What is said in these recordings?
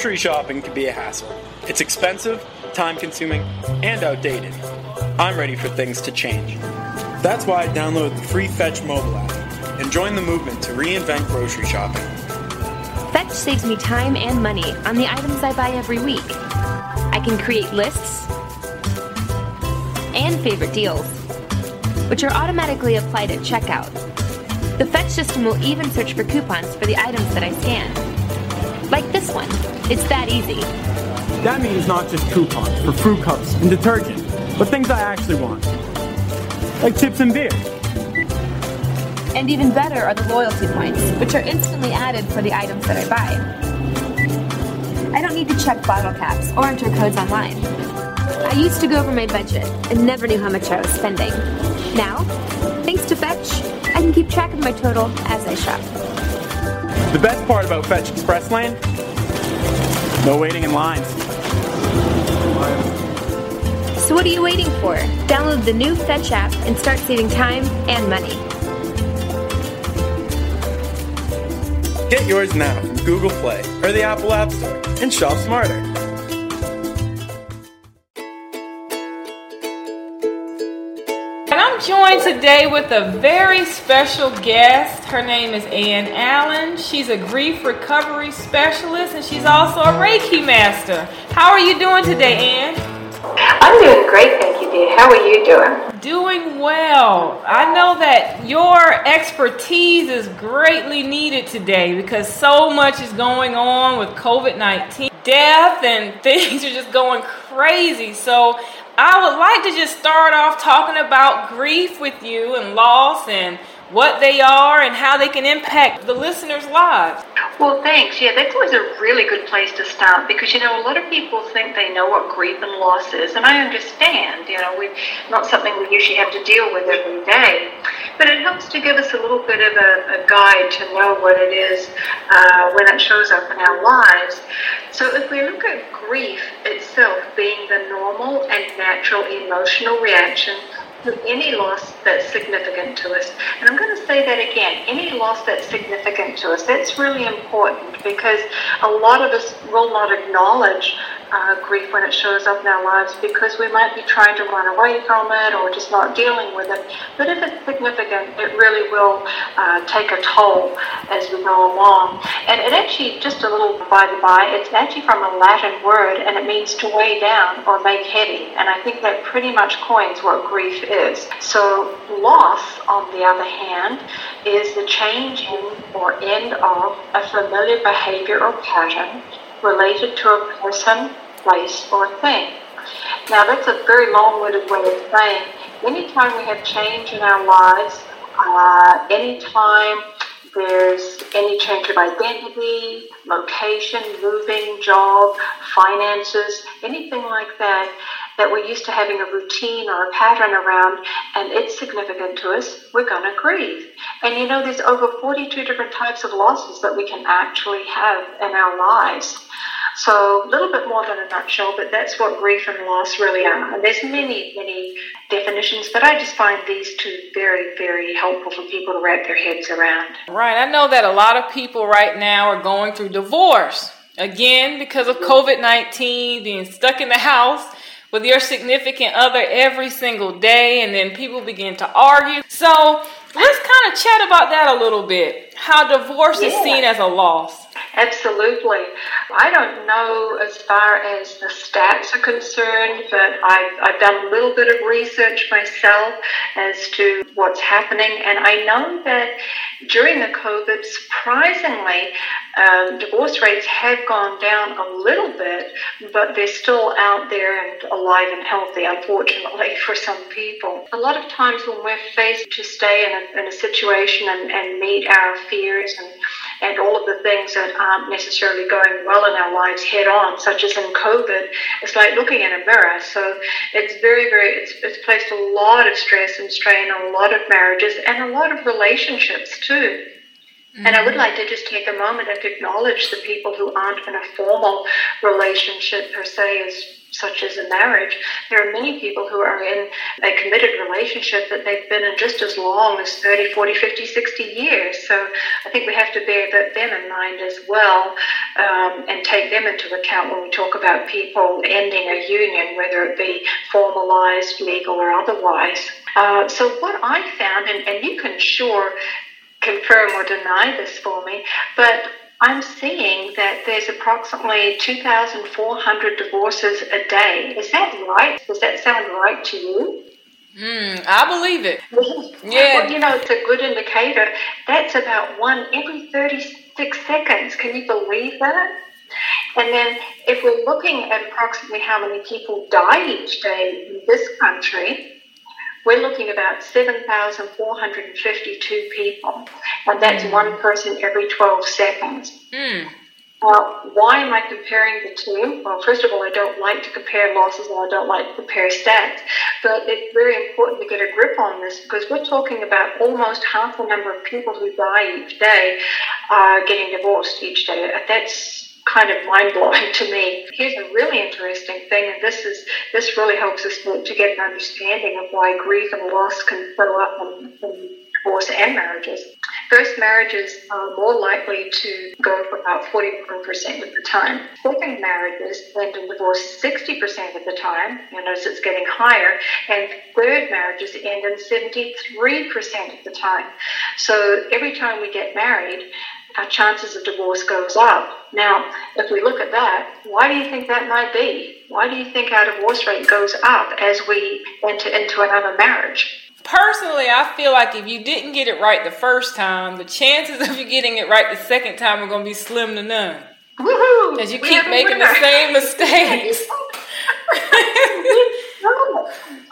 Grocery shopping can be a hassle. It's expensive, time consuming, and outdated. I'm ready for things to change. That's why I downloaded the free Fetch mobile app and joined the movement to reinvent grocery shopping. Fetch saves me time and money on the items I buy every week. I can create lists and favorite deals, which are automatically applied at checkout. The Fetch system will even search for coupons for the items that I scan. Like this one. It's that easy. That means not just coupons for fruit cups and detergent, but things I actually want. Like chips and beer. And even better are the loyalty points, which are instantly added for the items that I buy. I don't need to check bottle caps or enter codes online. I used to go over my budget and never knew how much I was spending. Now, thanks to Fetch, I can keep track of my total as I shop. The best part about Fetch Express Lane? No waiting in lines. So what are you waiting for? Download the new Fetch app and start saving time and money. Get yours now from Google Play or the Apple App Store and shop smarter. Today with a very special guest. Her name is Ann Allen. She's a grief recovery specialist and she's also a Reiki master. How are you doing today, Ann? I'm doing great, thank you, dear. How are you doing? Doing well. I know that your expertise is greatly needed today because so much is going on with COVID 19. Death and things are just going crazy. So, I would like to just start off talking about grief with you and loss and what they are and how they can impact the listeners' lives. Well, thanks. Yeah, that's always a really good place to start because, you know, a lot of people think they know what grief and loss is, and I understand, you know, we not something we usually have to deal with every day, but it helps to give us a little bit of a, a guide to know what it is uh, when it shows up in our lives. So if we look at grief itself being the normal and natural emotional reaction any loss that's significant to us. And I'm going to say that again any loss that's significant to us. That's really important because a lot of us will not acknowledge uh, grief when it shows up in our lives because we might be trying to run away from it or just not dealing with it. But if it's significant, it really will uh, take a toll as we go along. And it actually, just a little by the by, it's actually from a Latin word and it means to weigh down or make heavy. And I think that pretty much coins what grief is. So, loss, on the other hand, is the change in or end of a familiar behavior or pattern related to a person, place, or thing. Now, that's a very long winded way of saying anytime we have change in our lives, uh, anytime there's any change of identity, location, moving, job, finances, anything like that, that we're used to having a routine or a pattern around and it's significant to us, we're going to grieve. And you know, there's over 42 different types of losses that we can actually have in our lives. So a little bit more than a nutshell, but that's what grief and loss really are. And there's many, many definitions, but I just find these two very, very helpful for people to wrap their heads around. Right. I know that a lot of people right now are going through divorce. Again, because of COVID 19, being stuck in the house with your significant other every single day, and then people begin to argue. So let's kind of chat about that a little bit. How divorce yeah. is seen as a loss. Absolutely. I don't know as far as the stats are concerned, but I've, I've done a little bit of research myself as to what's happening, and I know that during the COVID, surprisingly, um, divorce rates have gone down a little bit, but they're still out there and alive and healthy, unfortunately, for some people. A lot of times when we're faced to stay in a, in a situation and, and meet our fears and and all of the things that aren't necessarily going well in our lives head on, such as in COVID, it's like looking in a mirror. So it's very, very, it's, it's placed a lot of stress and strain on a lot of marriages and a lot of relationships too. Mm-hmm. And I would like to just take a moment and acknowledge the people who aren't in a formal relationship per se as such as a marriage, there are many people who are in a committed relationship that they've been in just as long as 30, 40, 50, 60 years. So I think we have to bear them in mind as well um, and take them into account when we talk about people ending a union, whether it be formalized, legal, or otherwise. Uh, so what I found, and, and you can sure confirm or deny this for me, but I'm seeing that there's approximately 2,400 divorces a day. Is that right? Does that sound right to you? Mm, I believe it. yeah. Well, you know, it's a good indicator. That's about one every 36 seconds. Can you believe that? And then if we're looking at approximately how many people die each day in this country, we're looking about 7,452 people, and that's mm. one person every 12 seconds. Mm. Now, why am I comparing the two? Well, first of all, I don't like to compare losses and I don't like to compare stats, but it's very important to get a grip on this because we're talking about almost half the number of people who die each day uh, getting divorced each day. That's kind of mind blowing to me. Here's a really interesting thing, and this is this really helps us to, get an understanding of why grief and loss can show up in, in divorce and marriages. First marriages are more likely to go for about 41% of the time. Second marriages end in divorce 60% of the time. You'll notice it's getting higher. And third marriages end in 73% of the time. So every time we get married, our chances of divorce goes up. Now, if we look at that, why do you think that might be? Why do you think our divorce rate goes up as we enter into another marriage? Personally, I feel like if you didn't get it right the first time, the chances of you getting it right the second time are going to be slim to none. Woohoo! As you keep making the same mistakes.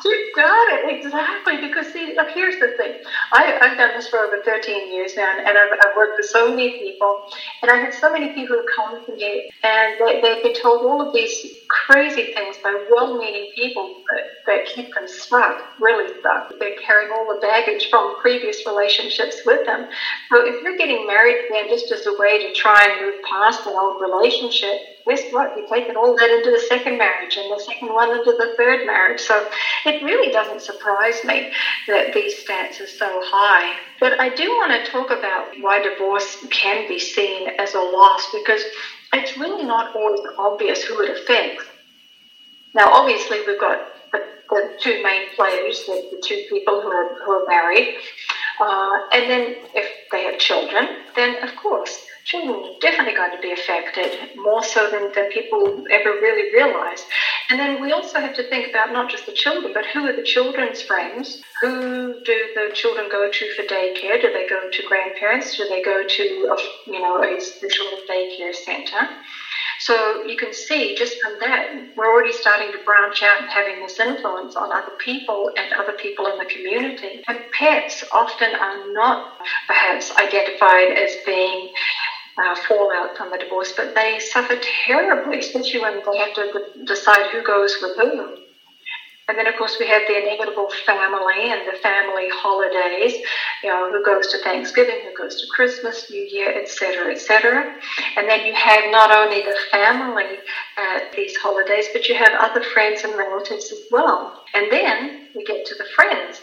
You got it exactly because see, look, here's the thing. I, I've done this for over 13 years now, and I've, I've worked with so many people, and I had so many people who come to me, and they, they've been told all of these crazy things by well-meaning people that, that keep them stuck, really stuck. They're carrying all the baggage from previous relationships with them. So if you're getting married again just as a way to try and move past an old relationship, guess what? You take it all that into the second marriage, and the second one into the third marriage. So it really doesn't surprise me that these stats are so high. But I do want to talk about why divorce can be seen as a loss because it's really not always obvious who it affects. Now, obviously, we've got the, the two main players, the, the two people who are, who are married. Uh, and then if they have children, then of course children are definitely going to be affected more so than, than people ever really realize. And then we also have to think about not just the children, but who are the children's friends? Who do the children go to for daycare? Do they go to grandparents? Do they go to a, you know a special daycare center? So you can see just from that, we're already starting to branch out and having this influence on other people and other people in the community. And pets often are not perhaps identified as being uh, fallout from the divorce, but they suffer terribly, especially when they have to decide who goes with whom. And then, of course, we have the inevitable family and the family holidays, you know, who goes to Thanksgiving, who goes to Christmas, New Year, etc., etc. And then you have not only the family at these holidays, but you have other friends and relatives as well. And then we get to the friends.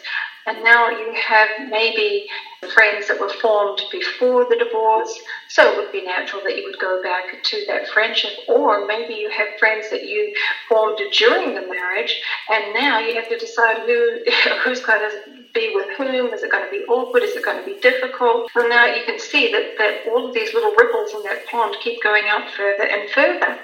And now you have maybe friends that were formed before the divorce, so it would be natural that you would go back to that friendship. Or maybe you have friends that you formed during the marriage, and now you have to decide who who's going to be with whom. Is it going to be awkward? Is it going to be difficult? Well, now you can see that, that all of these little ripples in that pond keep going out further and further.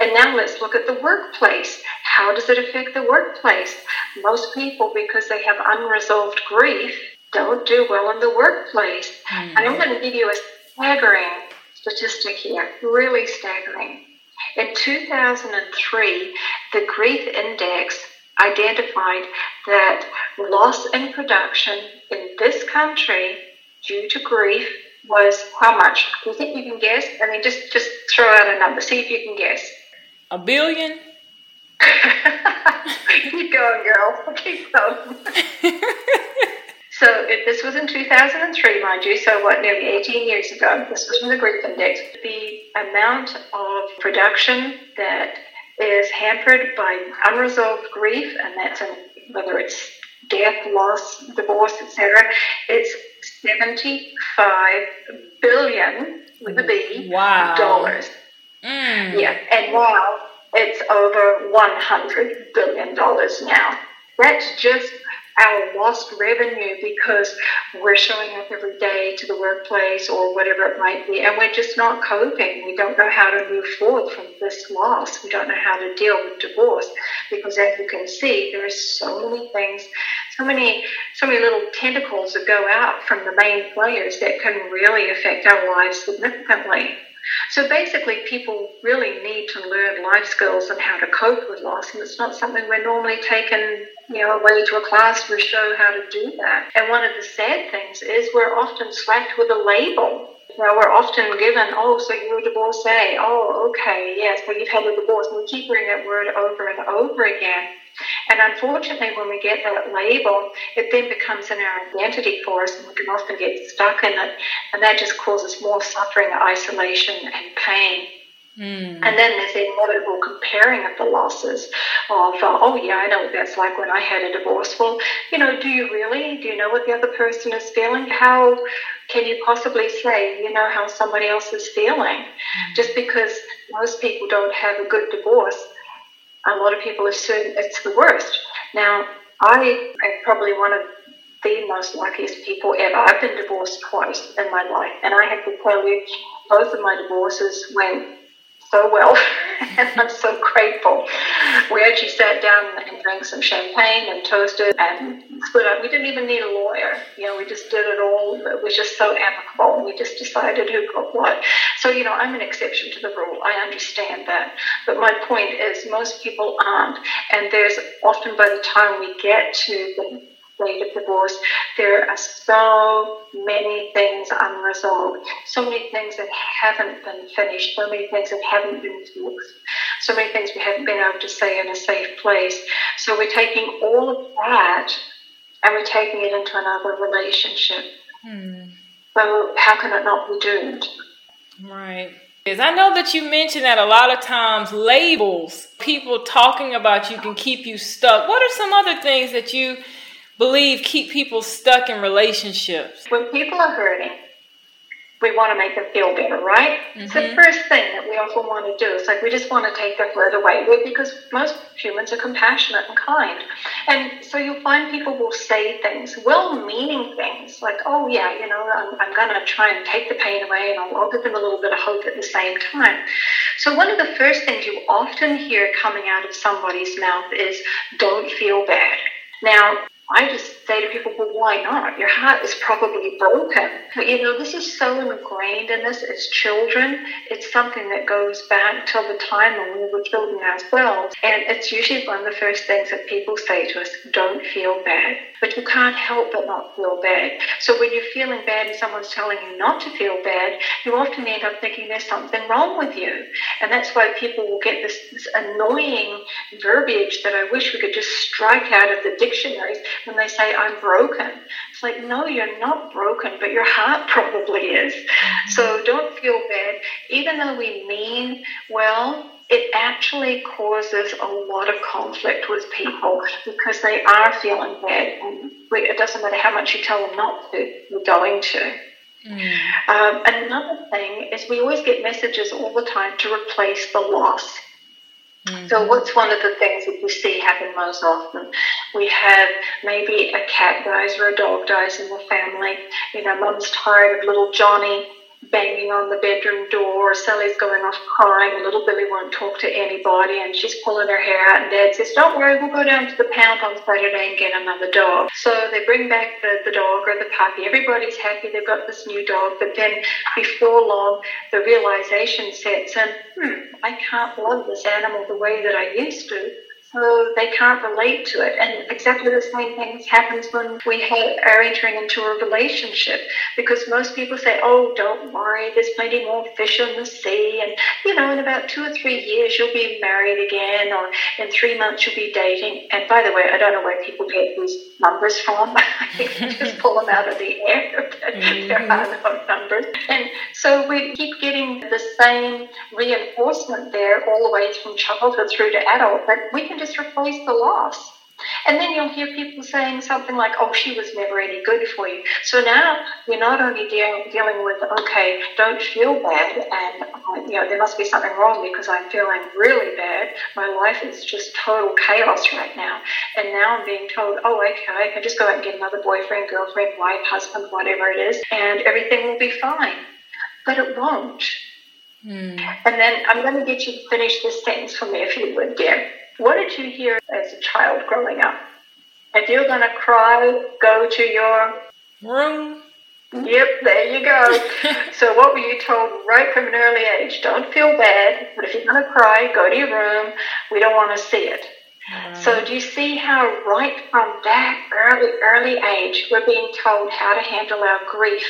And now let's look at the workplace. How does it affect the workplace? Most people, because they have unresolved grief, don't do well in the workplace. Mm-hmm. And I'm going to give you a staggering statistic here, really staggering. In 2003, the Grief Index identified that loss in production in this country due to grief was how much? Do you think you can guess? I mean, just just throw out a number. See if you can guess. A billion? Keep going, girl. Keep going. so it, this was in 2003, mind you, so what, nearly 18 years ago. This was from the Grief Index. The amount of production that is hampered by unresolved grief, and that's in, whether it's death, loss, divorce, etc. It's 75 billion with a B wow. dollars. Mm. Yeah, and now it's over 100 billion dollars now. That's just our lost revenue because we're showing up every day to the workplace or whatever it might be, and we're just not coping. We don't know how to move forward from this loss. We don't know how to deal with divorce because, as you can see, there are so many things, so many, so many little tentacles that go out from the main players that can really affect our lives significantly. So basically, people really need to learn life skills and how to cope with loss, and it's not something we're normally taken, you know, away to a class to show how to do that. And one of the sad things is we're often slapped with a label. You know, we're often given, oh, so you're a divorcee. Oh, okay, yes, well, you've had a divorce. And we keep hearing that word over and over again. And unfortunately, when we get that label, it then becomes an identity for us, and we can often get stuck in it, and that just causes more suffering, isolation, and pain. Mm. And then there's the inevitable comparing of the losses of, uh, oh, yeah, I know what that's like when I had a divorce. Well, you know, do you really? Do you know what the other person is feeling? How can you possibly say you know how somebody else is feeling? Mm. Just because most people don't have a good divorce a lot of people assume it's the worst. Now, I am probably one of the most luckiest people ever. I've been divorced twice in my life, and I have tell you, both of my divorces went so well, and I'm so grateful. We actually sat down and drank some champagne and toasted and split up. We didn't even need a lawyer. You know, we just did it all. It was just so amicable. We just decided who got what. So, you know, I'm an exception to the rule. I understand that. But my point is, most people aren't. And there's often by the time we get to the date of divorce, there are so many things unresolved, so many things that haven't been finished, so many things that haven't been fixed, so many things we haven't been able to say in a safe place. So we're taking all of that and we're taking it into another relationship. Hmm. So how can it not be doomed? Right. Is I know that you mentioned that a lot of times labels, people talking about you can keep you stuck. What are some other things that you believe keep people stuck in relationships? When people are hurting, we want to make them feel better, right? Mm-hmm. It's the first thing that we often want to do. It's like we just want to take their hurt away because most humans are compassionate and kind. And so you'll find people will say things, well meaning things, like, oh, yeah, you know, I'm, I'm going to try and take the pain away and I'll, I'll give them a little bit of hope at the same time. So one of the first things you often hear coming out of somebody's mouth is, don't feel bad. Now, I just say to people, well, why not? Your heart is probably broken. But you know, this is so ingrained in us as children. It's something that goes back till the time when we were children well. And it's usually one of the first things that people say to us, don't feel bad. But you can't help but not feel bad. So when you're feeling bad and someone's telling you not to feel bad, you often end up thinking there's something wrong with you. And that's why people will get this, this annoying verbiage that I wish we could just strike out of the dictionaries when they say, I'm broken. It's like, no, you're not broken, but your heart probably is. Mm-hmm. So don't feel bad. Even though we mean well, it actually causes a lot of conflict with people because they are feeling bad. And it doesn't matter how much you tell them not to, you're going to. Mm. Um, another thing is we always get messages all the time to replace the loss. Mm-hmm. So, what's one of the things that you see happen most often? We have maybe a cat dies or a dog dies in the family. You know, mum's tired of little Johnny banging on the bedroom door. Sally's going off crying. Little Billy won't talk to anybody, and she's pulling her hair out. And Dad says, "Don't worry, we'll go down to the pound on Saturday and get another dog." So they bring back the, the dog or the puppy. Everybody's happy. They've got this new dog. But then before long, the realization sets in: Hmm, I can't love this animal the way that I used to. So they can't relate to it. And exactly the same thing happens when we are entering into a relationship because most people say, oh, don't worry, there's plenty more fish in the sea. And, you know, in about two or three years, you'll be married again, or in three months, you'll be dating. And by the way, I don't know where people get these numbers from. I think they just pull them out of the air. Mm-hmm. there are no numbers. And so we keep getting the same reinforcement there all the way from childhood through to adult, but we can just replace the loss. And then you'll hear people saying something like, oh, she was never any good for you. So now you're not only dealing, dealing with, okay, don't feel bad, and, uh, you know, there must be something wrong because I'm feeling really bad. My life is just total chaos right now. And now I'm being told, oh, okay, I can just go out and get another boyfriend, girlfriend, wife, husband, whatever it is, and everything will be fine. But it won't. Mm. And then I'm going to get you to finish this sentence for me, if you would, dear. What did you hear as a child growing up? If you're going to cry, go to your room. Yep, there you go. so, what were you told right from an early age? Don't feel bad, but if you're going to cry, go to your room. We don't want to see it. So do you see how right from that early, early age, we're being told how to handle our grief.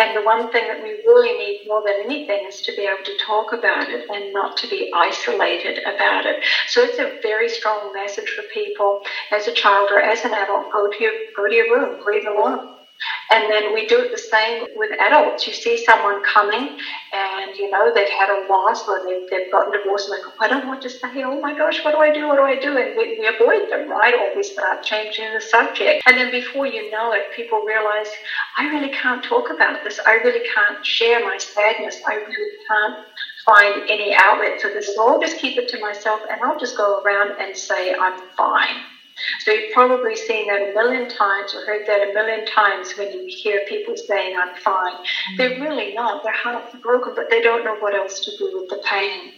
And the one thing that we really need more than anything is to be able to talk about it and not to be isolated about it. So it's a very strong message for people as a child or as an adult. Go to your, go to your room, breathe alone. And then we do it the same with adults. You see someone coming and, you know, they've had a loss or they've, they've gotten divorced and they go, I don't want to say, oh my gosh, what do I do? What do I do? And we, we avoid them, right? Or we start changing the subject. And then before you know it, people realize, I really can't talk about this. I really can't share my sadness. I really can't find any outlet for this. So I'll just keep it to myself and I'll just go around and say, I'm fine. So you've probably seen that a million times or heard that a million times when you hear people saying, I'm fine. Mm-hmm. They're really not. Their hearts broken, but they don't know what else to do with the pain.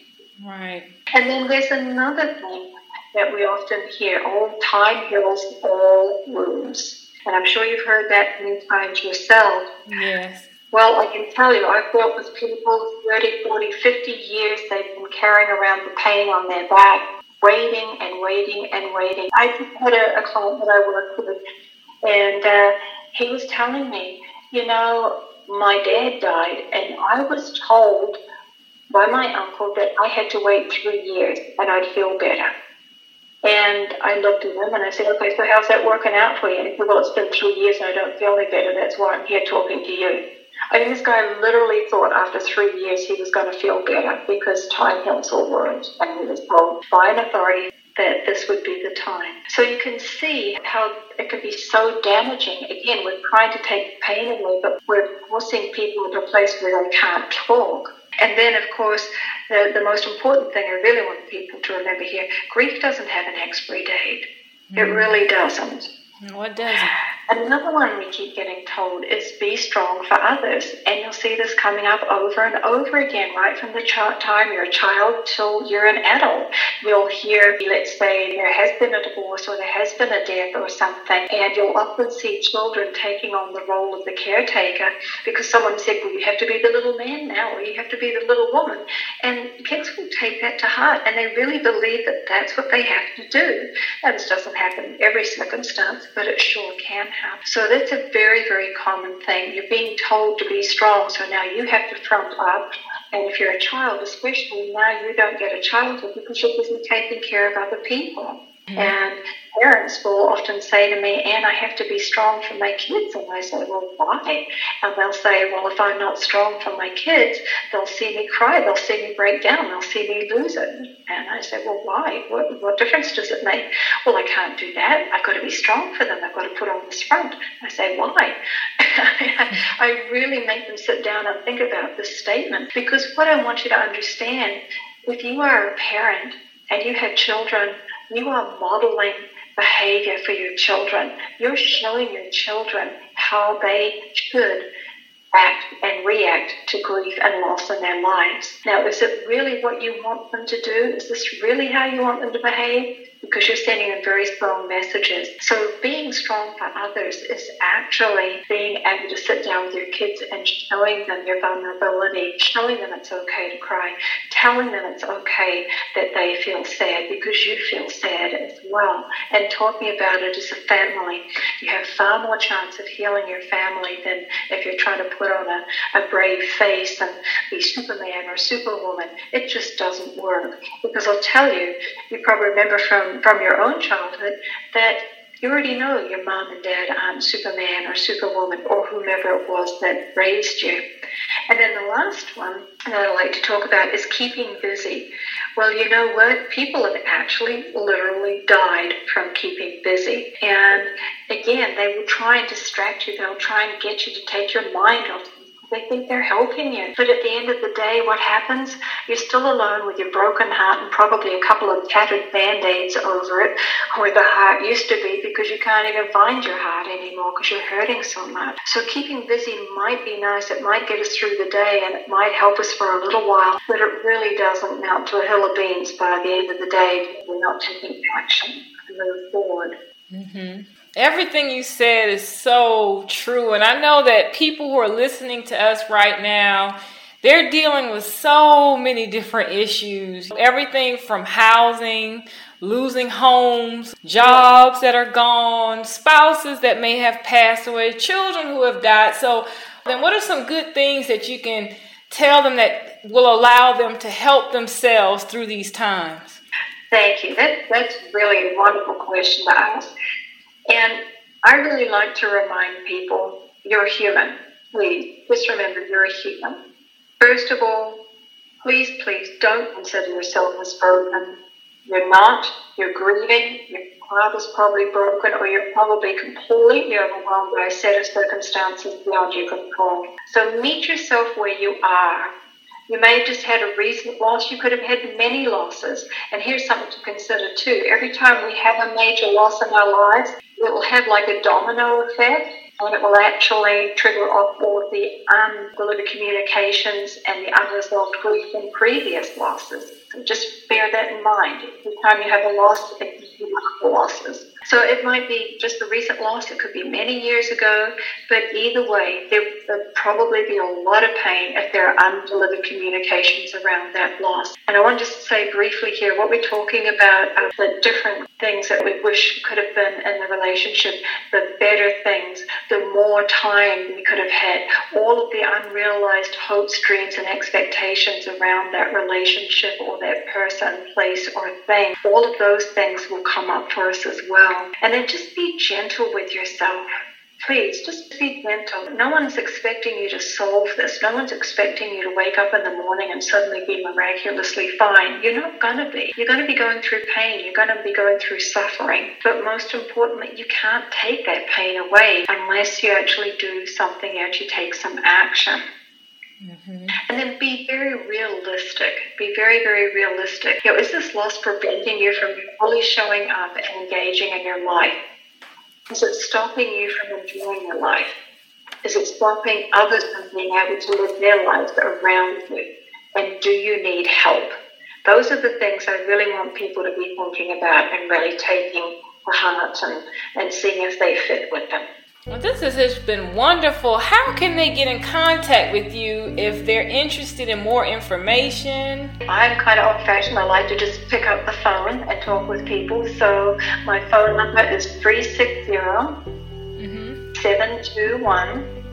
Right. And then there's another thing that we often hear all time heals all wounds. And I'm sure you've heard that many times yourself. Yes. Well, I can tell you, I've worked with people 30, 40, 50 years. They've been carrying around the pain on their back waiting and waiting and waiting. I had a, a client that I worked with, and uh, he was telling me, you know, my dad died, and I was told by my uncle that I had to wait three years and I'd feel better. And I looked at him and I said, okay, so how's that working out for you? And he said, well, it's been three years and I don't feel any better. That's why I'm here talking to you. I mean, this guy literally thought after three years he was going to feel better because time heals all wounds, and he was told by an authority that this would be the time. So you can see how it can be so damaging. Again, we're trying to take pain away, but we're forcing people into a place where they can't talk. And then, of course, the, the most important thing I really want people to remember here grief doesn't have an expiry date. Mm. It really doesn't. What does it? Another one we keep getting told is be strong for others. And you'll see this coming up over and over again, right from the time you're a child till you're an adult. You'll hear, let's say, there has been a divorce or there has been a death or something, and you'll often see children taking on the role of the caretaker because someone said, well, you have to be the little man now or you have to be the little woman. And kids will take that to heart and they really believe that that's what they have to do. Now, this doesn't happen in every circumstance, but it sure can happen. So that's a very, very common thing. You're being told to be strong, so now you have to front up. And if you're a child, especially now, you don't get a childhood because you're busy taking care of other people. Mm-hmm. And parents will often say to me, Ann, I have to be strong for my kids. And I say, well, why? And they'll say, well, if I'm not strong for my kids, they'll see me cry, they'll see me break down, they'll see me lose it. And I say, well, why? What, what difference does it make? Well, I can't do that. I've got to be strong for them. I've got to put on this front. I say, why? I really make them sit down and think about this statement because what I want you to understand, if you are a parent and you have children you are modeling behavior for your children. You're showing your children how they should act and react to grief and loss in their lives. Now, is it really what you want them to do? Is this really how you want them to behave? Because you're sending them very strong messages. So being strong for others is actually being able to sit down with your kids and showing them your vulnerability, showing them it's okay to cry, telling them it's okay that they feel sad because you feel sad as well, and talking about it as a family. You have far more chance of healing your family than if you're trying to put on a, a brave face and be Superman or Superwoman. It just doesn't work. Because I'll tell you, you probably remember from, from your own childhood that you already know your mom and dad aren't Superman or Superwoman or whomever it was that raised you. And then the last one that I like to talk about is keeping busy. Well, you know what? People have actually literally died from keeping busy. And again, they will try and distract you. They'll try and get you to take your mind off they think they're helping you. But at the end of the day, what happens? You're still alone with your broken heart and probably a couple of tattered band aids over it, where the heart used to be, because you can't even find your heart anymore because you're hurting so much. So keeping busy might be nice. It might get us through the day and it might help us for a little while, but it really doesn't mount to a hill of beans by the end of the day. We're not taking action to move forward. Mm-hmm. Everything you said is so true. And I know that people who are listening to us right now, they're dealing with so many different issues. Everything from housing, losing homes, jobs that are gone, spouses that may have passed away, children who have died. So, then what are some good things that you can tell them that will allow them to help themselves through these times? Thank you. That, that's really a wonderful question to ask. And I really like to remind people you're human. Please, just remember you're a human. First of all, please, please don't consider yourself as broken. You're not. You're grieving. Your heart is probably broken, or you're probably completely overwhelmed by a set of circumstances beyond your control. So meet yourself where you are you may have just had a recent loss. You could have had many losses. And here's something to consider too. Every time we have a major loss in our lives, it will have like a domino effect and it will actually trigger off all of the undelivered communications and the unresolved grief from previous losses. So just bear that in mind. Every time you have a loss, it can be multiple losses. So it might be just a recent loss, it could be many years ago, but either way, there would probably be a lot of pain if there are undelivered communications around that loss. And I want to just say briefly here what we're talking about are the different things that we wish could have been in the relationship, the better things, the more time we could have had, all of the unrealized hopes, dreams, and expectations around that relationship or that person, place, or thing. All of those things will come up for us as well. And then just be gentle with yourself. Please, just be gentle. No one's expecting you to solve this. No one's expecting you to wake up in the morning and suddenly be miraculously fine. You're not going to be. You're going to be going through pain. You're going to be going through suffering. But most importantly, you can't take that pain away unless you actually do something, you actually take some action. Mm-hmm. And then be very realistic. Be very, very realistic. You know, is this loss preventing you from fully showing up and engaging in your life? Is it stopping you from enjoying your life? Is it stopping others from being able to live their lives around you? And do you need help? Those are the things I really want people to be thinking about and really taking to heart and, and seeing if they fit with them. Well, this has been wonderful. How can they get in contact with you if they're interested in more information? I'm kind of old fashioned. I like to just pick up the phone and talk with people. So my phone number is 360 mm-hmm. 721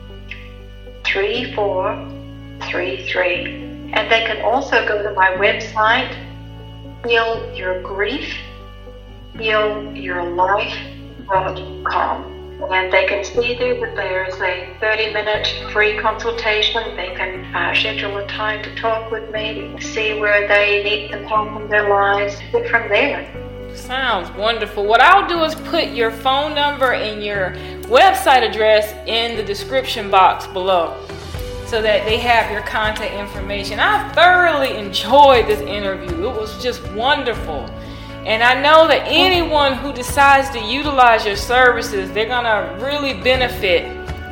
3433. And they can also go to my website, Heal Your Grief, healyourlife.com and they can see there that there's a 30 minute free consultation. They can uh, schedule a time to talk with me, see where they need some help in their lives, get from there. Sounds wonderful. What I'll do is put your phone number and your website address in the description box below so that they have your contact information. I thoroughly enjoyed this interview. It was just wonderful. And I know that anyone who decides to utilize your services, they're going to really benefit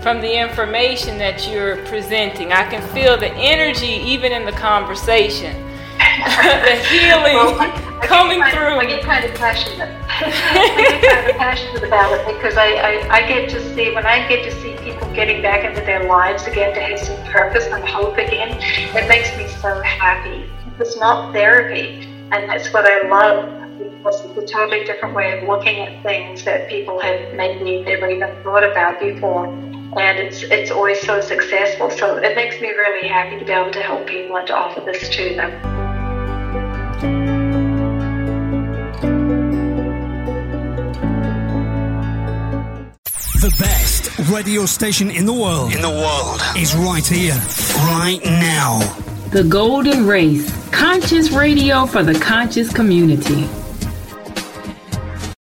from the information that you're presenting. I can feel the energy even in the conversation, the healing well, coming kind through. I get kind of passionate. I get kind of passionate about it because I, I, I get to see, when I get to see people getting back into their lives again, to have some purpose and hope again, it makes me so happy It's not therapy. And that's what I love because it's a totally different way of looking at things that people have maybe never even thought about before. And it's it's always so successful. So it makes me really happy to be able to help people and to offer this to them. The best radio station in the world. In the world. Is right here, right now. The Golden Race. Conscious radio for the conscious community.